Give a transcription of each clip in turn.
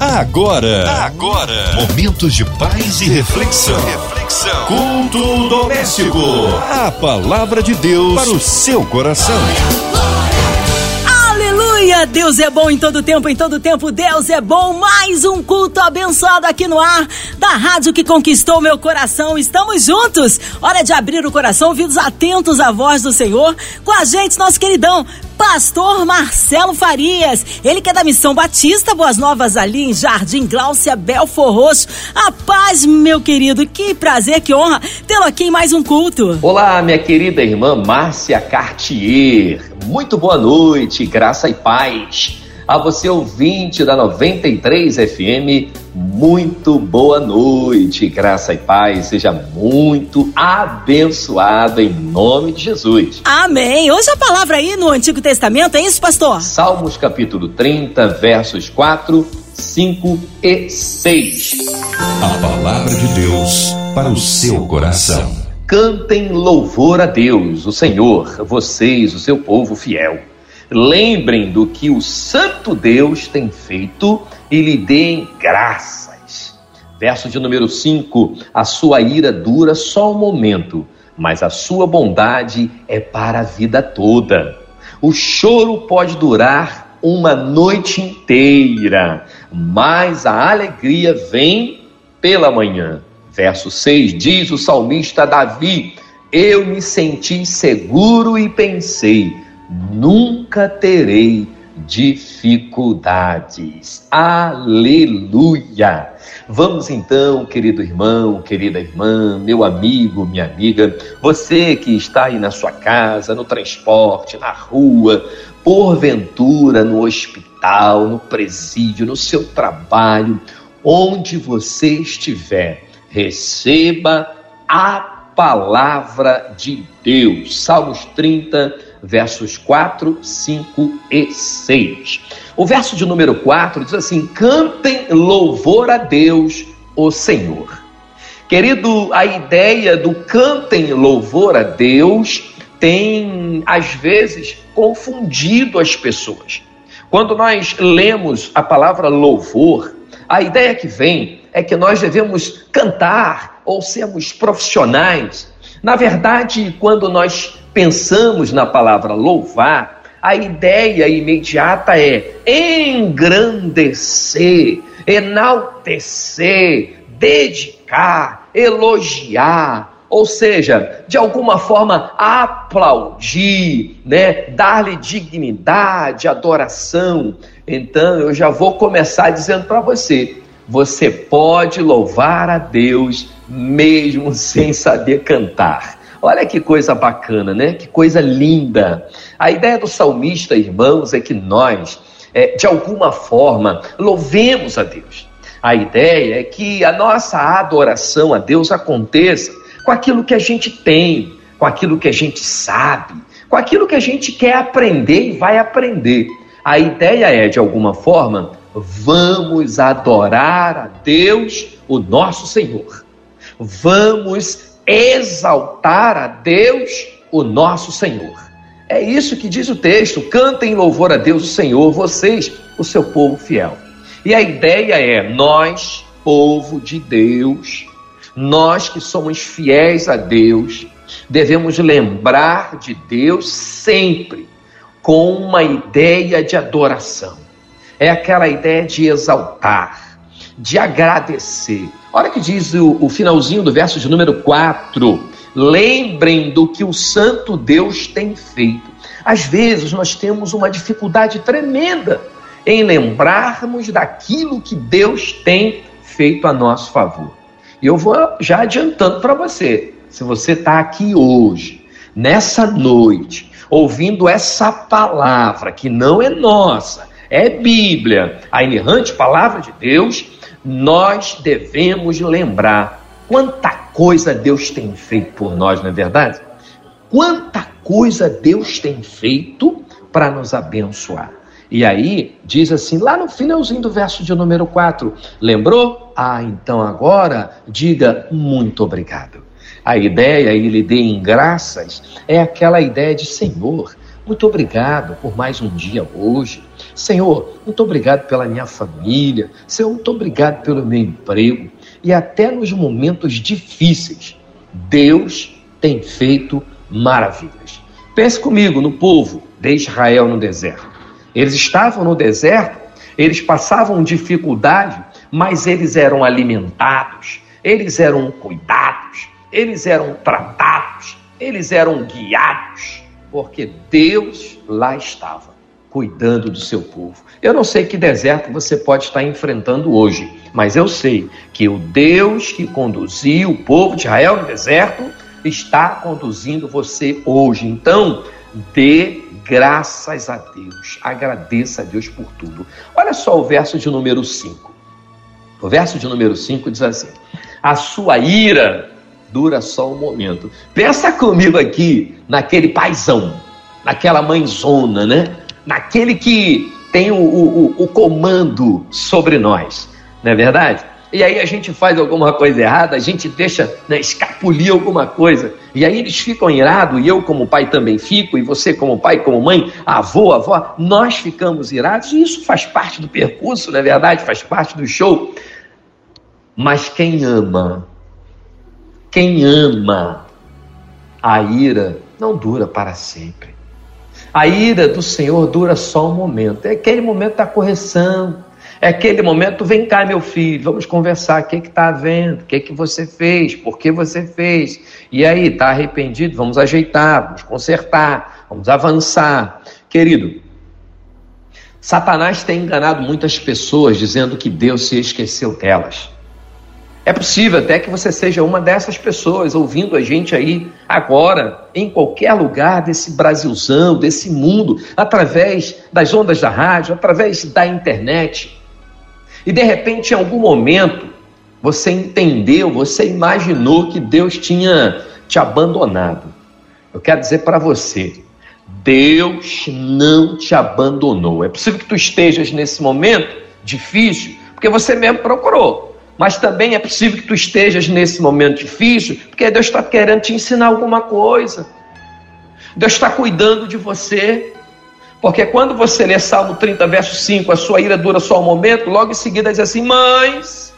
Agora, agora, momentos de paz e reflexão. Reflexão. Culto doméstico. A palavra de Deus para o seu coração. Aleluia! Deus é bom em todo tempo, em todo tempo Deus é bom. Mais um culto abençoado aqui no ar da rádio que conquistou meu coração. Estamos juntos. Hora de abrir o coração, ouvidos atentos à voz do Senhor. Com a gente, nosso queridão Pastor Marcelo Farias, ele que é da Missão Batista, Boas Novas ali em Jardim Gláucia Belfor Roxo. A paz, meu querido, que prazer, que honra tê-lo aqui em mais um culto. Olá, minha querida irmã Márcia Cartier. Muito boa noite, graça e paz. A você ouvinte da 93 FM, muito boa noite, graça e paz, seja muito abençoado em nome de Jesus. Amém. Hoje a palavra aí no Antigo Testamento, é isso, pastor? Salmos capítulo 30, versos 4, 5 e 6. A palavra de Deus para o seu coração. Cantem louvor a Deus, o Senhor, vocês, o seu povo fiel. Lembrem do que o Santo Deus tem feito e lhe deem graças. Verso de número 5: A sua ira dura só um momento, mas a sua bondade é para a vida toda. O choro pode durar uma noite inteira, mas a alegria vem pela manhã. Verso 6 diz o salmista Davi: Eu me senti seguro e pensei nunca terei dificuldades. Aleluia! Vamos então, querido irmão, querida irmã, meu amigo, minha amiga, você que está aí na sua casa, no transporte, na rua, porventura no hospital, no presídio, no seu trabalho, onde você estiver, receba a palavra de Deus. Salmos 30, versos 4, 5 e 6. O verso de número 4 diz assim: Cantem louvor a Deus, o Senhor. Querido, a ideia do cantem louvor a Deus tem, às vezes, confundido as pessoas. Quando nós lemos a palavra louvor, a ideia que vem é que nós devemos cantar ou sermos profissionais. Na verdade, quando nós pensamos na palavra louvar, a ideia imediata é engrandecer, enaltecer, dedicar, elogiar, ou seja, de alguma forma aplaudir, né, dar-lhe dignidade, adoração. Então, eu já vou começar dizendo para você, você pode louvar a Deus mesmo sem saber cantar. Olha que coisa bacana, né? Que coisa linda. A ideia do salmista, irmãos, é que nós, é, de alguma forma, louvemos a Deus. A ideia é que a nossa adoração a Deus aconteça com aquilo que a gente tem, com aquilo que a gente sabe, com aquilo que a gente quer aprender e vai aprender. A ideia é, de alguma forma, vamos adorar a Deus, o nosso Senhor. Vamos exaltar a Deus, o nosso Senhor. É isso que diz o texto: cantem louvor a Deus, o Senhor, vocês, o seu povo fiel. E a ideia é: nós, povo de Deus, nós que somos fiéis a Deus, devemos lembrar de Deus sempre com uma ideia de adoração. É aquela ideia de exaltar, de agradecer, Olha que diz o, o finalzinho do verso de número 4. Lembrem do que o Santo Deus tem feito. Às vezes nós temos uma dificuldade tremenda em lembrarmos daquilo que Deus tem feito a nosso favor. E eu vou já adiantando para você: se você está aqui hoje, nessa noite, ouvindo essa palavra que não é nossa, é Bíblia, a inerrante palavra de Deus, nós devemos lembrar quanta coisa Deus tem feito por nós, não é verdade? Quanta coisa Deus tem feito para nos abençoar. E aí, diz assim, lá no finalzinho do verso de número 4, lembrou? Ah, então agora diga muito obrigado. A ideia, e lhe dê em graças, é aquela ideia de Senhor, muito obrigado por mais um dia hoje. Senhor, muito obrigado pela minha família. Senhor, muito obrigado pelo meu emprego. E até nos momentos difíceis, Deus tem feito maravilhas. Pense comigo no povo de Israel no deserto. Eles estavam no deserto, eles passavam dificuldade, mas eles eram alimentados, eles eram cuidados, eles eram tratados, eles eram guiados, porque Deus lá estava cuidando do seu povo. Eu não sei que deserto você pode estar enfrentando hoje, mas eu sei que o Deus que conduziu o povo de Israel no deserto está conduzindo você hoje. Então, dê graças a Deus, agradeça a Deus por tudo. Olha só o verso de número 5. O verso de número 5 diz assim: A sua ira dura só um momento. Pensa comigo aqui naquele paizão, naquela mãezona, né? Naquele que tem o, o, o comando sobre nós, não é verdade? E aí a gente faz alguma coisa errada, a gente deixa né, escapulir alguma coisa, e aí eles ficam irados, e eu como pai também fico, e você como pai, como mãe, avô, avó, nós ficamos irados, e isso faz parte do percurso, não é verdade? Faz parte do show. Mas quem ama quem ama, a ira não dura para sempre. A ira do Senhor dura só um momento. É aquele momento da correção. É aquele momento, vem cá, meu filho, vamos conversar. O que está havendo? O que, que você fez? Por que você fez? E aí, está arrependido? Vamos ajeitar, vamos consertar, vamos avançar. Querido, Satanás tem enganado muitas pessoas dizendo que Deus se esqueceu delas. É possível até que você seja uma dessas pessoas ouvindo a gente aí agora, em qualquer lugar desse Brasilzão, desse mundo, através das ondas da rádio, através da internet. E de repente, em algum momento, você entendeu, você imaginou que Deus tinha te abandonado. Eu quero dizer para você, Deus não te abandonou. É possível que tu estejas nesse momento difícil, porque você mesmo procurou. Mas também é possível que tu estejas nesse momento difícil, porque Deus está querendo te ensinar alguma coisa. Deus está cuidando de você. Porque quando você lê Salmo 30, verso 5, a sua ira dura só um momento, logo em seguida diz assim: Mas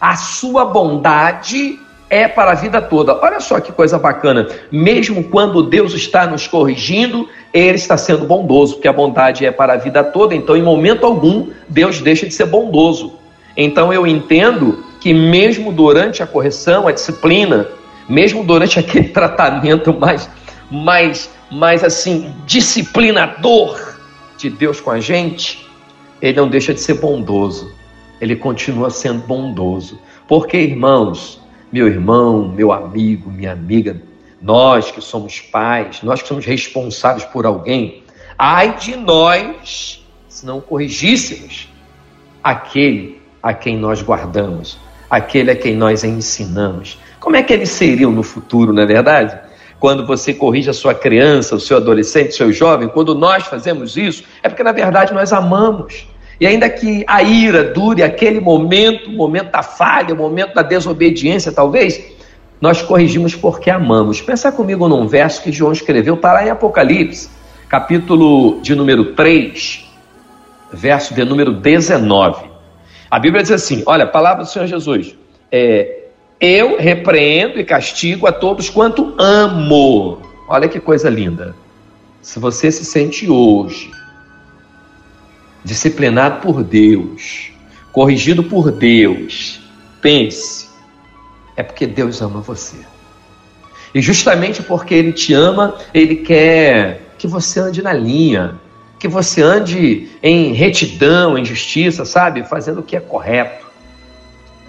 a sua bondade é para a vida toda. Olha só que coisa bacana. Mesmo quando Deus está nos corrigindo, Ele está sendo bondoso, porque a bondade é para a vida toda. Então, em momento algum, Deus deixa de ser bondoso. Então eu entendo que mesmo durante a correção, a disciplina, mesmo durante aquele tratamento mais, mais, mais assim, disciplinador de Deus com a gente, ele não deixa de ser bondoso. Ele continua sendo bondoso. Porque, irmãos, meu irmão, meu amigo, minha amiga, nós que somos pais, nós que somos responsáveis por alguém, ai de nós se não corrigíssemos aquele a quem nós guardamos, aquele a quem nós ensinamos. Como é que eles seriam no futuro, não é verdade? Quando você corrige a sua criança, o seu adolescente, o seu jovem, quando nós fazemos isso, é porque na verdade nós amamos. E ainda que a ira dure aquele momento, o momento da falha, o momento da desobediência, talvez, nós corrigimos porque amamos. Pensa comigo num verso que João escreveu, está lá em Apocalipse, capítulo de número 3, verso de número 19. A Bíblia diz assim: olha, palavra do Senhor Jesus. É, eu repreendo e castigo a todos quanto amo. Olha que coisa linda. Se você se sente hoje disciplinado por Deus, corrigido por Deus, pense, é porque Deus ama você. E justamente porque Ele te ama, Ele quer que você ande na linha, que você ande em retidão, em justiça, sabe? Fazendo o que é correto.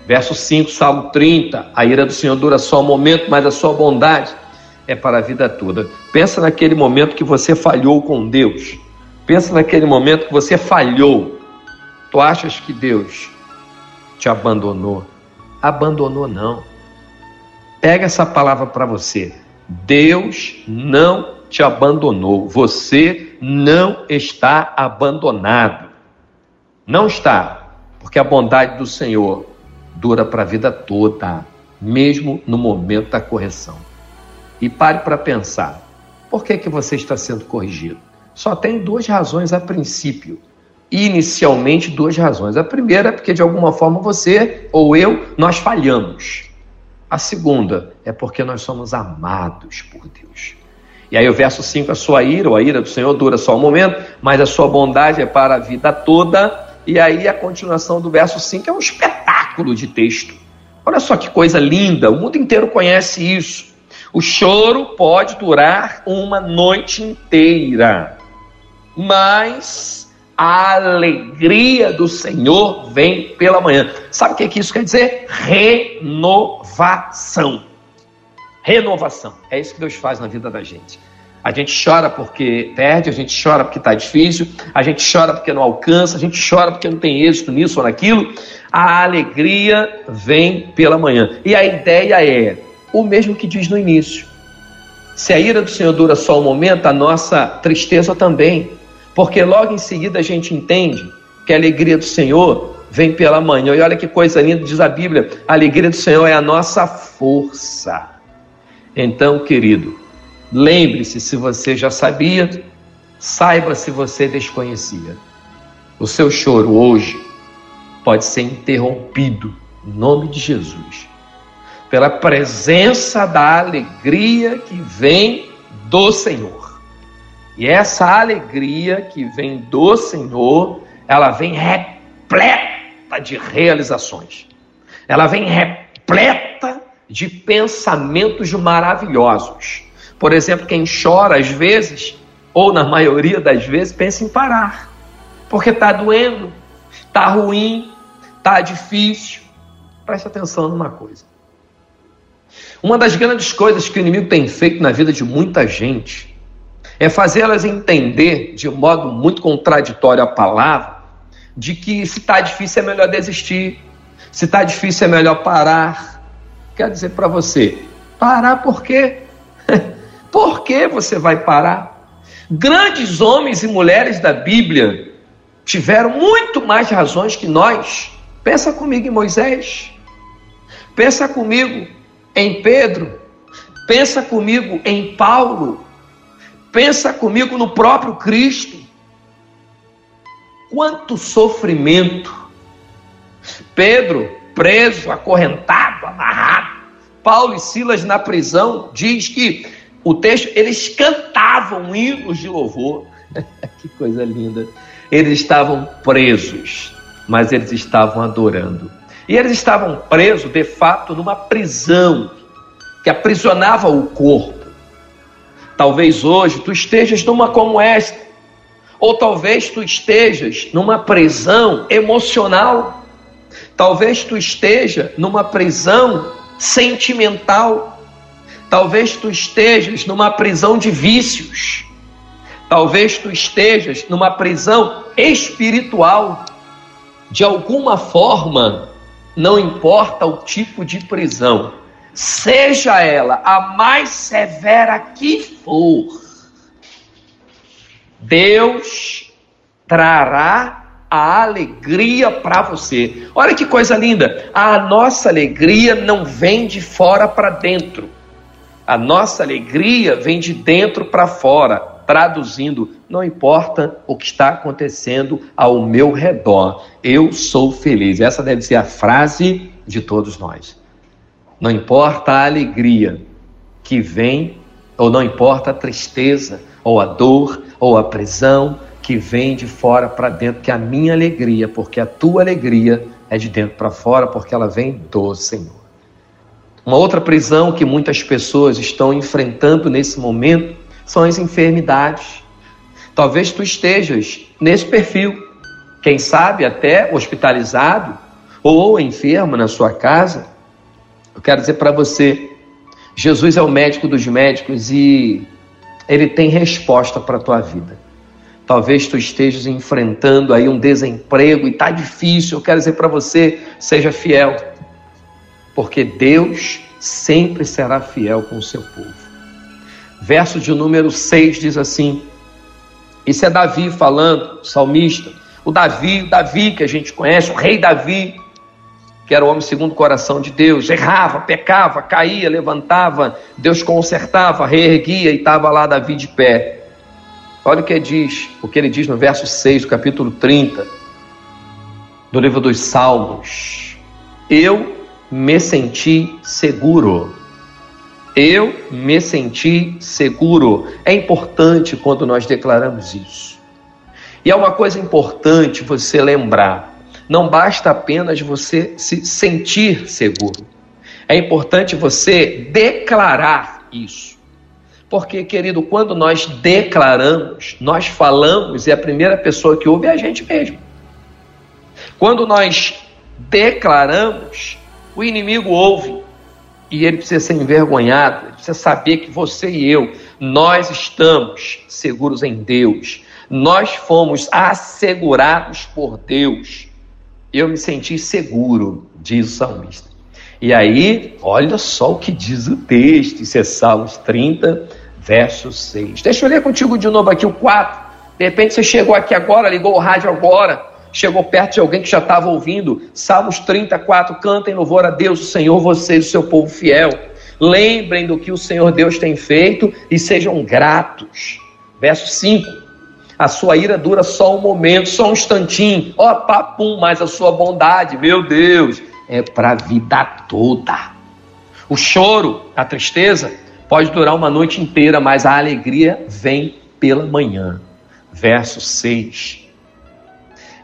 Verso 5, Salmo 30. A ira do Senhor dura só um momento, mas a sua bondade é para a vida toda. Pensa naquele momento que você falhou com Deus. Pensa naquele momento que você falhou. Tu achas que Deus te abandonou? Abandonou não. Pega essa palavra para você. Deus não te abandonou. Você não está abandonado. Não está, porque a bondade do Senhor dura para a vida toda, mesmo no momento da correção. E pare para pensar: por que, que você está sendo corrigido? Só tem duas razões a princípio. inicialmente duas razões. A primeira é porque de alguma forma você ou eu nós falhamos. A segunda é porque nós somos amados por Deus. E aí o verso 5, a sua ira, ou a ira do Senhor dura só um momento, mas a sua bondade é para a vida toda. E aí a continuação do verso 5 é um espetáculo de texto. Olha só que coisa linda, o mundo inteiro conhece isso. O choro pode durar uma noite inteira, mas a alegria do Senhor vem pela manhã. Sabe o que, que isso quer dizer? Renovação. Renovação. É isso que Deus faz na vida da gente. A gente chora porque perde, a gente chora porque está difícil, a gente chora porque não alcança, a gente chora porque não tem êxito nisso ou naquilo. A alegria vem pela manhã. E a ideia é o mesmo que diz no início. Se a ira do Senhor dura só um momento, a nossa tristeza também. Porque logo em seguida a gente entende que a alegria do Senhor vem pela manhã. E olha que coisa linda, diz a Bíblia: a alegria do Senhor é a nossa força. Então, querido, lembre-se se você já sabia, saiba se você desconhecia. O seu choro hoje pode ser interrompido, em nome de Jesus, pela presença da alegria que vem do Senhor. E essa alegria que vem do Senhor, ela vem repleta de realizações. Ela vem repleta de pensamentos maravilhosos. Por exemplo, quem chora às vezes, ou na maioria das vezes, pensa em parar. Porque está doendo, está ruim, está difícil. Preste atenção numa coisa. Uma das grandes coisas que o inimigo tem feito na vida de muita gente é fazê-las entender de modo muito contraditório a palavra, de que se está difícil é melhor desistir, se está difícil é melhor parar. Quer dizer para você, parar por quê? por que você vai parar? Grandes homens e mulheres da Bíblia tiveram muito mais razões que nós. Pensa comigo em Moisés, pensa comigo em Pedro, pensa comigo em Paulo, Pensa comigo no próprio Cristo. Quanto sofrimento. Pedro preso, acorrentado, amarrado. Paulo e Silas na prisão, diz que o texto, eles cantavam hinos de louvor. que coisa linda. Eles estavam presos, mas eles estavam adorando. E eles estavam presos, de fato, numa prisão que aprisionava o corpo. Talvez hoje tu estejas numa como esta, ou talvez tu estejas numa prisão emocional, talvez tu esteja numa prisão sentimental, talvez tu estejas numa prisão de vícios, talvez tu estejas numa prisão espiritual. De alguma forma, não importa o tipo de prisão, seja ela a mais severa que for, Deus trará a alegria para você. Olha que coisa linda! A nossa alegria não vem de fora para dentro. A nossa alegria vem de dentro para fora. Traduzindo, não importa o que está acontecendo ao meu redor, eu sou feliz. Essa deve ser a frase de todos nós. Não importa a alegria que vem, ou não importa a tristeza, ou a dor, ou a prisão que vem de fora para dentro, que a minha alegria, porque a tua alegria é de dentro para fora, porque ela vem do Senhor. Uma outra prisão que muitas pessoas estão enfrentando nesse momento são as enfermidades. Talvez tu estejas nesse perfil, quem sabe até hospitalizado ou enfermo na sua casa eu quero dizer para você, Jesus é o médico dos médicos e ele tem resposta para a tua vida. Talvez tu estejas enfrentando aí um desemprego e tá difícil. Eu quero dizer para você, seja fiel, porque Deus sempre será fiel com o seu povo. Verso de número 6 diz assim: Isso é Davi falando, salmista. O Davi, o Davi que a gente conhece, o rei Davi, que era o homem segundo o coração de Deus, errava, pecava, caía, levantava, Deus consertava, reerguia e estava lá Davi de pé. Olha o que diz, o que ele diz no verso 6 do capítulo 30 do livro dos Salmos. Eu me senti seguro. Eu me senti seguro. É importante quando nós declaramos isso. E é uma coisa importante você lembrar: não basta apenas você se sentir seguro. É importante você declarar isso. Porque, querido, quando nós declaramos, nós falamos e a primeira pessoa que ouve é a gente mesmo. Quando nós declaramos, o inimigo ouve e ele precisa ser envergonhado, ele precisa saber que você e eu, nós estamos seguros em Deus, nós fomos assegurados por Deus. Eu me senti seguro, diz o salmista. E aí, olha só o que diz o texto, isso é Salmos 30, verso 6. Deixa eu ler contigo de novo aqui o 4. De repente você chegou aqui agora, ligou o rádio agora, chegou perto de alguém que já estava ouvindo. Salmos 34, cantem louvor a Deus, o Senhor, vocês, o seu povo fiel. Lembrem do que o Senhor Deus tem feito e sejam gratos. Verso 5. A sua ira dura só um momento, só um instantinho. Ó, oh, papum, mas a sua bondade, meu Deus, é para a vida toda. O choro, a tristeza, pode durar uma noite inteira, mas a alegria vem pela manhã. Verso 6.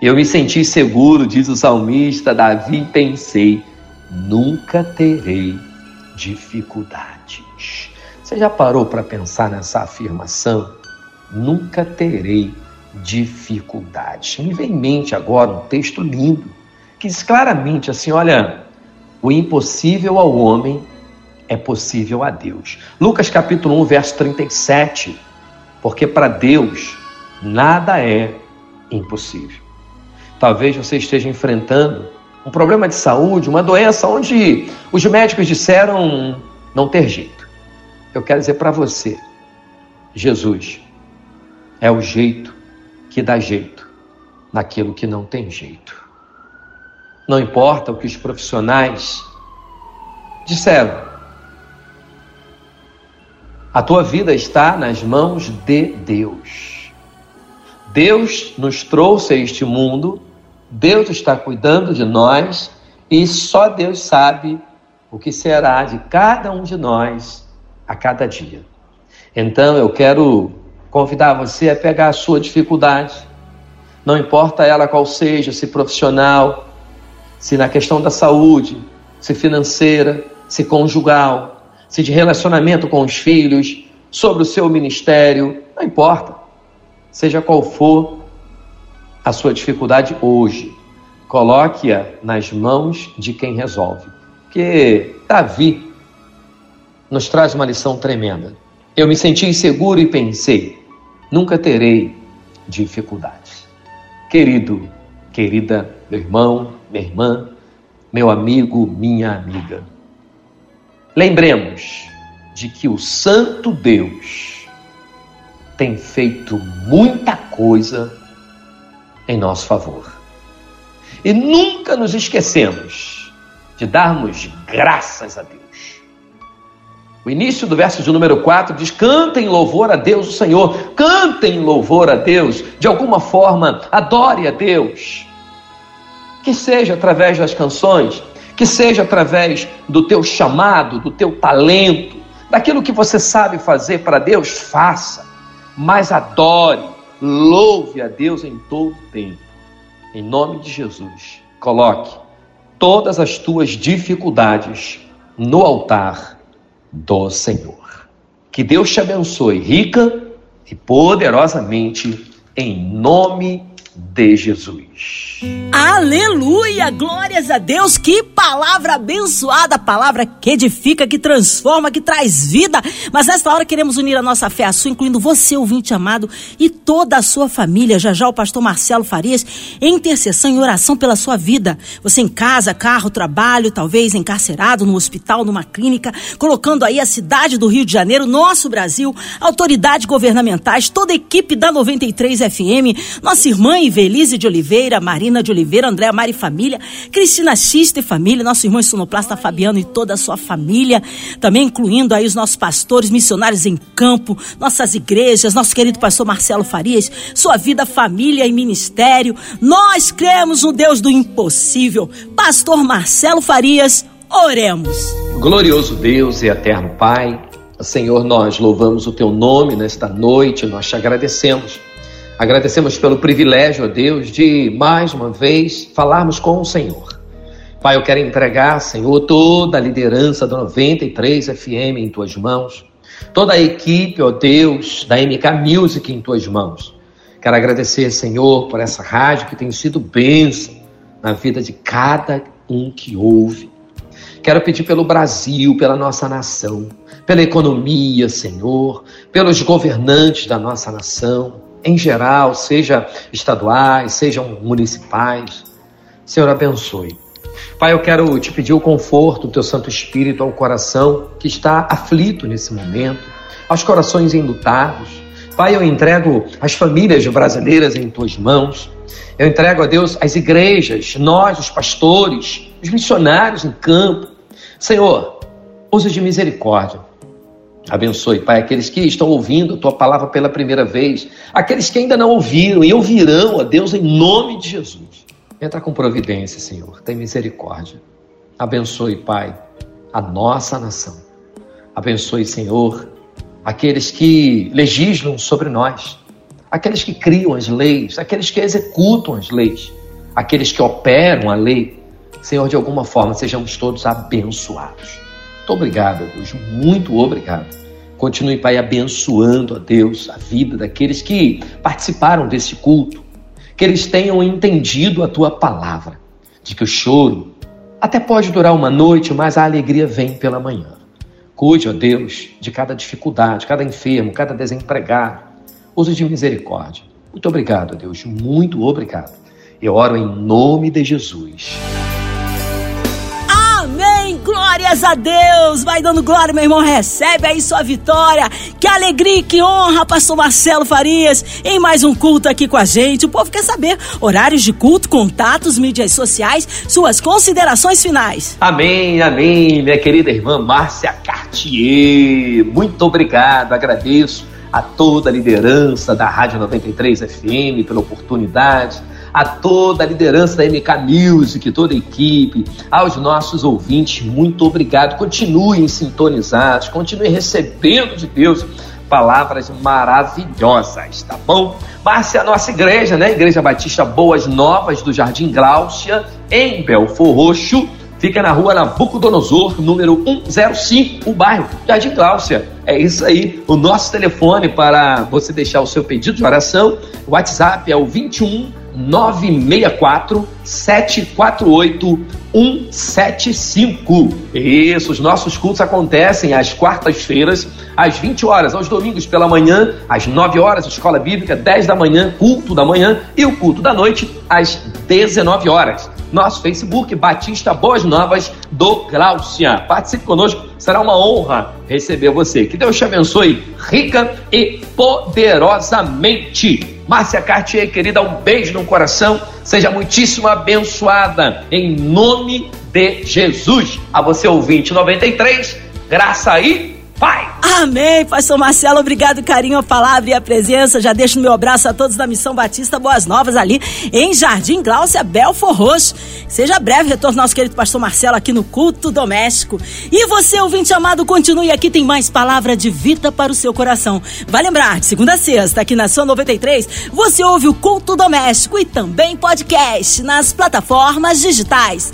Eu me senti seguro, diz o salmista Davi, e pensei: nunca terei dificuldades. Você já parou para pensar nessa afirmação? Nunca terei dificuldades. Me vem em mente agora um texto lindo que diz claramente assim: olha, o impossível ao homem é possível a Deus. Lucas capítulo 1, verso 37. Porque para Deus nada é impossível. Talvez você esteja enfrentando um problema de saúde, uma doença onde os médicos disseram não ter jeito. Eu quero dizer para você, Jesus é o jeito que dá jeito naquilo que não tem jeito. Não importa o que os profissionais disseram. A tua vida está nas mãos de Deus. Deus nos trouxe a este mundo Deus está cuidando de nós e só Deus sabe o que será de cada um de nós a cada dia. Então eu quero convidar você a pegar a sua dificuldade, não importa ela qual seja, se profissional, se na questão da saúde, se financeira, se conjugal, se de relacionamento com os filhos, sobre o seu ministério, não importa. Seja qual for, a sua dificuldade hoje. Coloque-a nas mãos de quem resolve. Porque Davi nos traz uma lição tremenda. Eu me senti inseguro e pensei: nunca terei dificuldades. Querido, querida, meu irmão, minha irmã, meu amigo, minha amiga. Lembremos de que o Santo Deus tem feito muita coisa em nosso favor. E nunca nos esquecemos de darmos graças a Deus. O início do verso de número 4 diz: Cantem louvor a Deus, o Senhor, cantem louvor a Deus, de alguma forma, adore a Deus. Que seja através das canções, que seja através do teu chamado, do teu talento, daquilo que você sabe fazer para Deus, faça, mas adore, Louve a Deus em todo tempo. Em nome de Jesus, coloque todas as tuas dificuldades no altar do Senhor. Que Deus te abençoe rica e poderosamente em nome de Jesus. Aleluia! Glórias a Deus! Que palavra abençoada, palavra que edifica, que transforma, que traz vida. Mas nesta hora queremos unir a nossa fé à sua, incluindo você, ouvinte amado, e toda a sua família. Já já o pastor Marcelo Farias, em intercessão e oração pela sua vida. Você em casa, carro, trabalho, talvez encarcerado no hospital, numa clínica, colocando aí a cidade do Rio de Janeiro, nosso Brasil, autoridades governamentais, toda a equipe da 93 FM, nossa irmã Ivelise de Oliveira, Marina de Oliveira, Andréa Mari Família, Cristina Xista e Família família, nosso irmão sonoplasta Fabiano e toda a sua família, também incluindo aí os nossos pastores, missionários em campo, nossas igrejas, nosso querido pastor Marcelo Farias, sua vida, família e ministério. Nós cremos no Deus do impossível. Pastor Marcelo Farias, oremos. Glorioso Deus e eterno Pai, Senhor, nós louvamos o teu nome nesta noite, nós te agradecemos. Agradecemos pelo privilégio, ó Deus, de mais uma vez falarmos com o Senhor. Pai, eu quero entregar, Senhor, toda a liderança da 93 FM em tuas mãos, toda a equipe, ó Deus, da MK Music em tuas mãos. Quero agradecer, Senhor, por essa rádio que tem sido bênção na vida de cada um que ouve. Quero pedir pelo Brasil, pela nossa nação, pela economia, Senhor, pelos governantes da nossa nação, em geral, seja estaduais, sejam municipais. Senhor, abençoe. Pai, eu quero te pedir o conforto do teu Santo Espírito ao coração que está aflito nesse momento, aos corações enlutados. Pai, eu entrego as famílias brasileiras em tuas mãos. Eu entrego a Deus as igrejas, nós, os pastores, os missionários em campo. Senhor, use de misericórdia Abençoe, Pai, aqueles que estão ouvindo a tua palavra pela primeira vez, aqueles que ainda não ouviram e ouvirão, a Deus, em nome de Jesus. Entra com providência, Senhor, tem misericórdia. Abençoe, Pai, a nossa nação. Abençoe, Senhor, aqueles que legislam sobre nós, aqueles que criam as leis, aqueles que executam as leis, aqueles que operam a lei. Senhor, de alguma forma, sejamos todos abençoados. Muito obrigado, Deus. Muito obrigado. Continue, Pai, abençoando a Deus a vida daqueles que participaram desse culto. Que eles tenham entendido a tua palavra, de que o choro até pode durar uma noite, mas a alegria vem pela manhã. Cuide, ó Deus, de cada dificuldade, cada enfermo, cada desempregado. Use de misericórdia. Muito obrigado, Deus. Muito obrigado. Eu oro em nome de Jesus. Glórias a Deus! Vai dando glória, meu irmão. Recebe aí sua vitória. Que alegria, que honra, pastor Marcelo Farias, em mais um culto aqui com a gente. O povo quer saber horários de culto, contatos, mídias sociais, suas considerações finais. Amém, amém, minha querida irmã Márcia Cartier. Muito obrigado, agradeço a toda a liderança da Rádio 93 FM pela oportunidade a toda a liderança da MK Music, toda a equipe, aos nossos ouvintes, muito obrigado. Continuem sintonizados, continuem recebendo de Deus palavras maravilhosas, tá bom? Márcia, a nossa igreja, né? Igreja Batista Boas Novas do Jardim Gláucia, em Belfor Roxo, fica na rua Nabucodonosor, número 105, o bairro Jardim Gláucia. É isso aí, o nosso telefone para você deixar o seu pedido de oração, o WhatsApp é o 21 964 748 175. Isso, os nossos cultos acontecem às quartas-feiras, às 20 horas, aos domingos pela manhã, às 9 horas, escola bíblica, 10 da manhã, culto da manhã e o culto da noite às 19 horas. Nosso Facebook, Batista Boas Novas do Gláucia. Participe conosco, será uma honra receber você. Que Deus te abençoe rica e poderosamente. Márcia Cartier, querida, um beijo no coração. Seja muitíssimo abençoada. Em nome de Jesus. A você, ouvinte 93, graça aí Pai. Amém, Pastor Marcelo, obrigado, carinho, a palavra e a presença. Já deixo meu abraço a todos da Missão Batista Boas Novas ali em Jardim Gláucia, Belfor Roxo. Seja breve retorno nosso querido Pastor Marcelo aqui no culto doméstico. E você, ouvinte amado, continue aqui, tem mais palavra de vida para o seu coração. Vai lembrar, de segunda a sexta, aqui na sua 93, você ouve o culto doméstico e também podcast nas plataformas digitais.